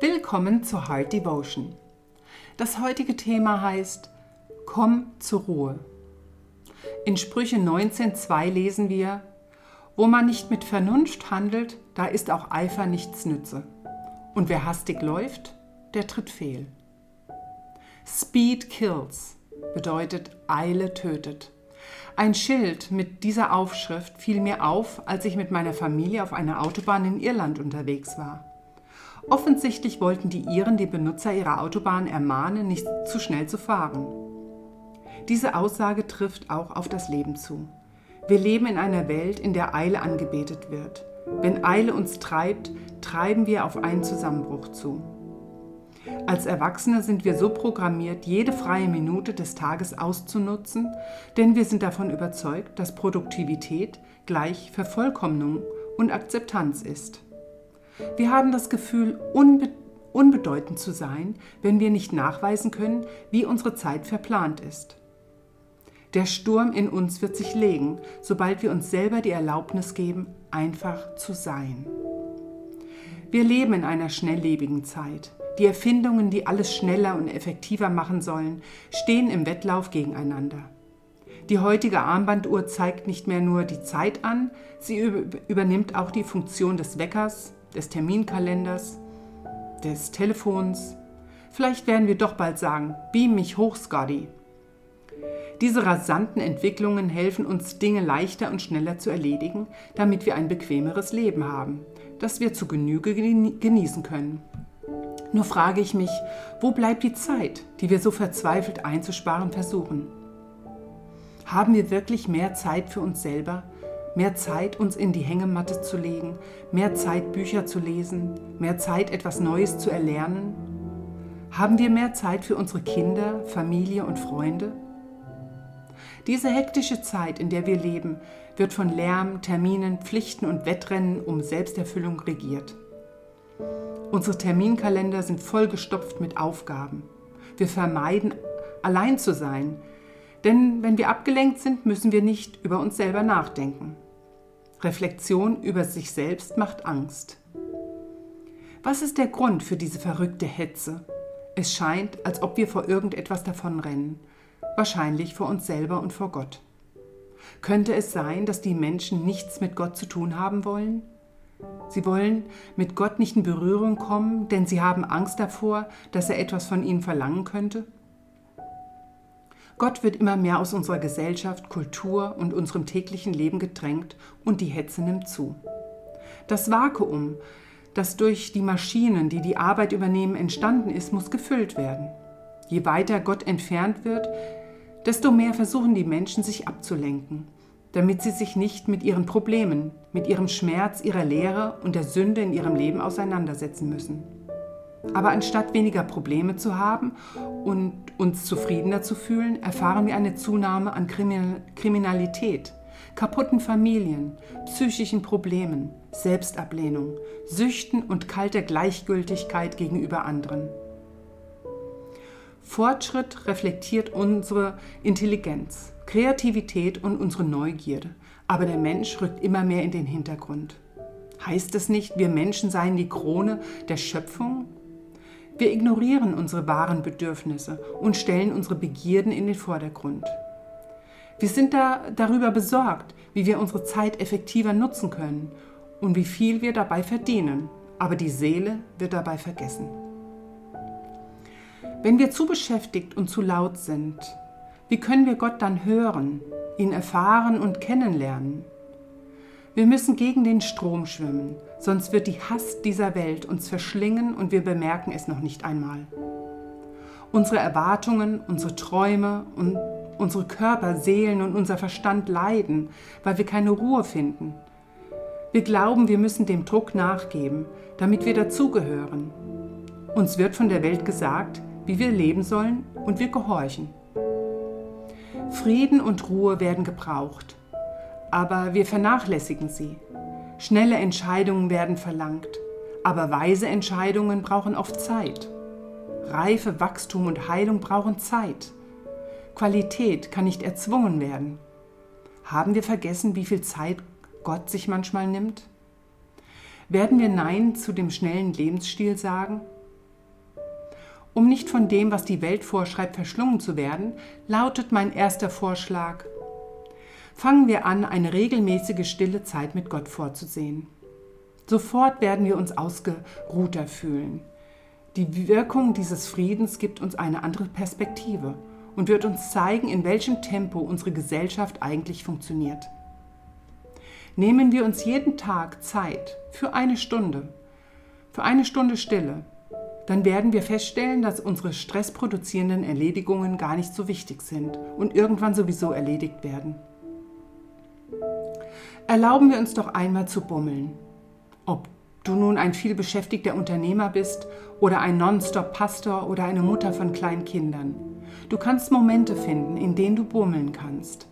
Willkommen zur Heart Devotion. Das heutige Thema heißt Komm zur Ruhe. In Sprüche 19.2 lesen wir, Wo man nicht mit Vernunft handelt, da ist auch Eifer nichts Nütze. Und wer hastig läuft, der tritt fehl. Speed kills bedeutet Eile tötet. Ein Schild mit dieser Aufschrift fiel mir auf, als ich mit meiner Familie auf einer Autobahn in Irland unterwegs war. Offensichtlich wollten die Iren die Benutzer ihrer Autobahn ermahnen, nicht zu schnell zu fahren. Diese Aussage trifft auch auf das Leben zu. Wir leben in einer Welt, in der Eile angebetet wird. Wenn Eile uns treibt, treiben wir auf einen Zusammenbruch zu. Als Erwachsene sind wir so programmiert, jede freie Minute des Tages auszunutzen, denn wir sind davon überzeugt, dass Produktivität gleich Vervollkommnung und Akzeptanz ist. Wir haben das Gefühl, unbe unbedeutend zu sein, wenn wir nicht nachweisen können, wie unsere Zeit verplant ist. Der Sturm in uns wird sich legen, sobald wir uns selber die Erlaubnis geben, einfach zu sein. Wir leben in einer schnelllebigen Zeit. Die Erfindungen, die alles schneller und effektiver machen sollen, stehen im Wettlauf gegeneinander. Die heutige Armbanduhr zeigt nicht mehr nur die Zeit an, sie übernimmt auch die Funktion des Weckers, des Terminkalenders, des Telefons. Vielleicht werden wir doch bald sagen, beam mich hoch, Scotty. Diese rasanten Entwicklungen helfen uns, Dinge leichter und schneller zu erledigen, damit wir ein bequemeres Leben haben, das wir zu Genüge genießen können. Nur frage ich mich, wo bleibt die Zeit, die wir so verzweifelt einzusparen versuchen? Haben wir wirklich mehr Zeit für uns selber, mehr Zeit, uns in die Hängematte zu legen, mehr Zeit, Bücher zu lesen, mehr Zeit, etwas Neues zu erlernen? Haben wir mehr Zeit für unsere Kinder, Familie und Freunde? Diese hektische Zeit, in der wir leben, wird von Lärm, Terminen, Pflichten und Wettrennen um Selbsterfüllung regiert. Unsere Terminkalender sind vollgestopft mit Aufgaben. Wir vermeiden, allein zu sein, denn wenn wir abgelenkt sind, müssen wir nicht über uns selber nachdenken. Reflexion über sich selbst macht Angst. Was ist der Grund für diese verrückte Hetze? Es scheint, als ob wir vor irgendetwas davonrennen, wahrscheinlich vor uns selber und vor Gott. Könnte es sein, dass die Menschen nichts mit Gott zu tun haben wollen? Sie wollen mit Gott nicht in Berührung kommen, denn sie haben Angst davor, dass er etwas von ihnen verlangen könnte? Gott wird immer mehr aus unserer Gesellschaft, Kultur und unserem täglichen Leben gedrängt und die Hetze nimmt zu. Das Vakuum, das durch die Maschinen, die die Arbeit übernehmen, entstanden ist, muss gefüllt werden. Je weiter Gott entfernt wird, desto mehr versuchen die Menschen sich abzulenken, damit sie sich nicht mit ihren Problemen, mit ihrem Schmerz, ihrer Leere und der Sünde in ihrem Leben auseinandersetzen müssen. Aber anstatt weniger Probleme zu haben und uns zufriedener zu fühlen, erfahren wir eine Zunahme an Kriminalität, kaputten Familien, psychischen Problemen, Selbstablehnung, Süchten und kalter Gleichgültigkeit gegenüber anderen. Fortschritt reflektiert unsere Intelligenz, Kreativität und unsere Neugierde, aber der Mensch rückt immer mehr in den Hintergrund. Heißt es nicht, wir Menschen seien die Krone der Schöpfung wir ignorieren unsere wahren Bedürfnisse und stellen unsere Begierden in den Vordergrund. Wir sind da darüber besorgt, wie wir unsere Zeit effektiver nutzen können und wie viel wir dabei verdienen, aber die Seele wird dabei vergessen. Wenn wir zu beschäftigt und zu laut sind, wie können wir Gott dann hören, ihn erfahren und kennenlernen? Wir müssen gegen den Strom schwimmen, sonst wird die Hass dieser Welt uns verschlingen und wir bemerken es noch nicht einmal. Unsere Erwartungen, unsere Träume und unsere Körper, Seelen und unser Verstand leiden, weil wir keine Ruhe finden. Wir glauben, wir müssen dem Druck nachgeben, damit wir dazugehören. Uns wird von der Welt gesagt, wie wir leben sollen und wir gehorchen. Frieden und Ruhe werden gebraucht, aber wir vernachlässigen sie. Schnelle Entscheidungen werden verlangt, aber weise Entscheidungen brauchen oft Zeit. Reife, Wachstum und Heilung brauchen Zeit. Qualität kann nicht erzwungen werden. Haben wir vergessen, wie viel Zeit Gott sich manchmal nimmt? Werden wir Nein zu dem schnellen Lebensstil sagen? Um nicht von dem, was die Welt vorschreibt, verschlungen zu werden, lautet mein erster Vorschlag, fangen wir an, eine regelmäßige stille Zeit mit Gott vorzusehen. Sofort werden wir uns ausgeruhter fühlen. Die Wirkung dieses Friedens gibt uns eine andere Perspektive und wird uns zeigen, in welchem Tempo unsere Gesellschaft eigentlich funktioniert. Nehmen wir uns jeden Tag Zeit für eine Stunde, für eine Stunde Stille, dann werden wir feststellen, dass unsere stressproduzierenden Erledigungen gar nicht so wichtig sind und irgendwann sowieso erledigt werden. Erlauben wir uns doch einmal zu bummeln. Ob du nun ein vielbeschäftigter Unternehmer bist oder ein Nonstop-Pastor oder eine Mutter von kleinen Kindern. Du kannst Momente finden, in denen du bummeln kannst.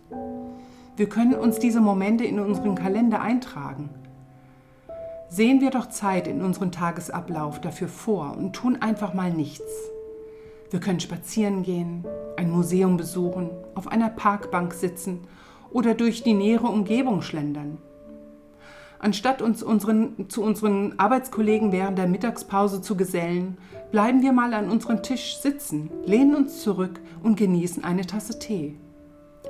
Wir können uns diese Momente in unseren Kalender eintragen. Sehen wir doch Zeit in unseren Tagesablauf dafür vor und tun einfach mal nichts. Wir können spazieren gehen, ein Museum besuchen, auf einer Parkbank sitzen oder durch die nähere Umgebung schlendern. Anstatt uns unseren, zu unseren Arbeitskollegen während der Mittagspause zu gesellen, bleiben wir mal an unserem Tisch sitzen, lehnen uns zurück und genießen eine Tasse Tee.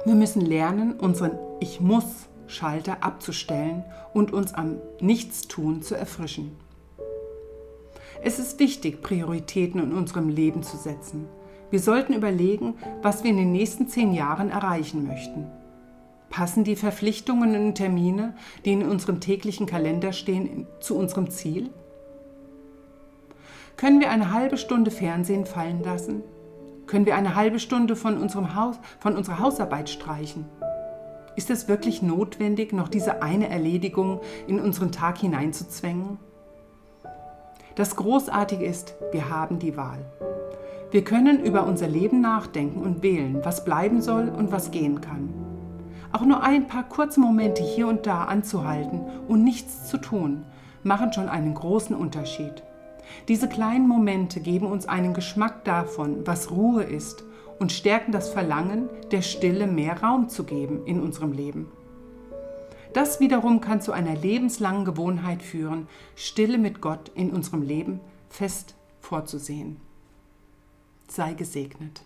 Wir müssen lernen, unseren Ich muss Schalter abzustellen und uns am Nichtstun zu erfrischen. Es ist wichtig, Prioritäten in unserem Leben zu setzen. Wir sollten überlegen, was wir in den nächsten zehn Jahren erreichen möchten. Passen die Verpflichtungen und Termine, die in unserem täglichen Kalender stehen, zu unserem Ziel? Können wir eine halbe Stunde Fernsehen fallen lassen? Können wir eine halbe Stunde von, unserem Haus, von unserer Hausarbeit streichen? Ist es wirklich notwendig, noch diese eine Erledigung in unseren Tag hineinzuzwängen? Das Großartige ist, wir haben die Wahl. Wir können über unser Leben nachdenken und wählen, was bleiben soll und was gehen kann. Auch nur ein paar kurze Momente hier und da anzuhalten und nichts zu tun, machen schon einen großen Unterschied. Diese kleinen Momente geben uns einen Geschmack davon, was Ruhe ist und stärken das Verlangen, der Stille mehr Raum zu geben in unserem Leben. Das wiederum kann zu einer lebenslangen Gewohnheit führen, Stille mit Gott in unserem Leben fest vorzusehen. Sei gesegnet.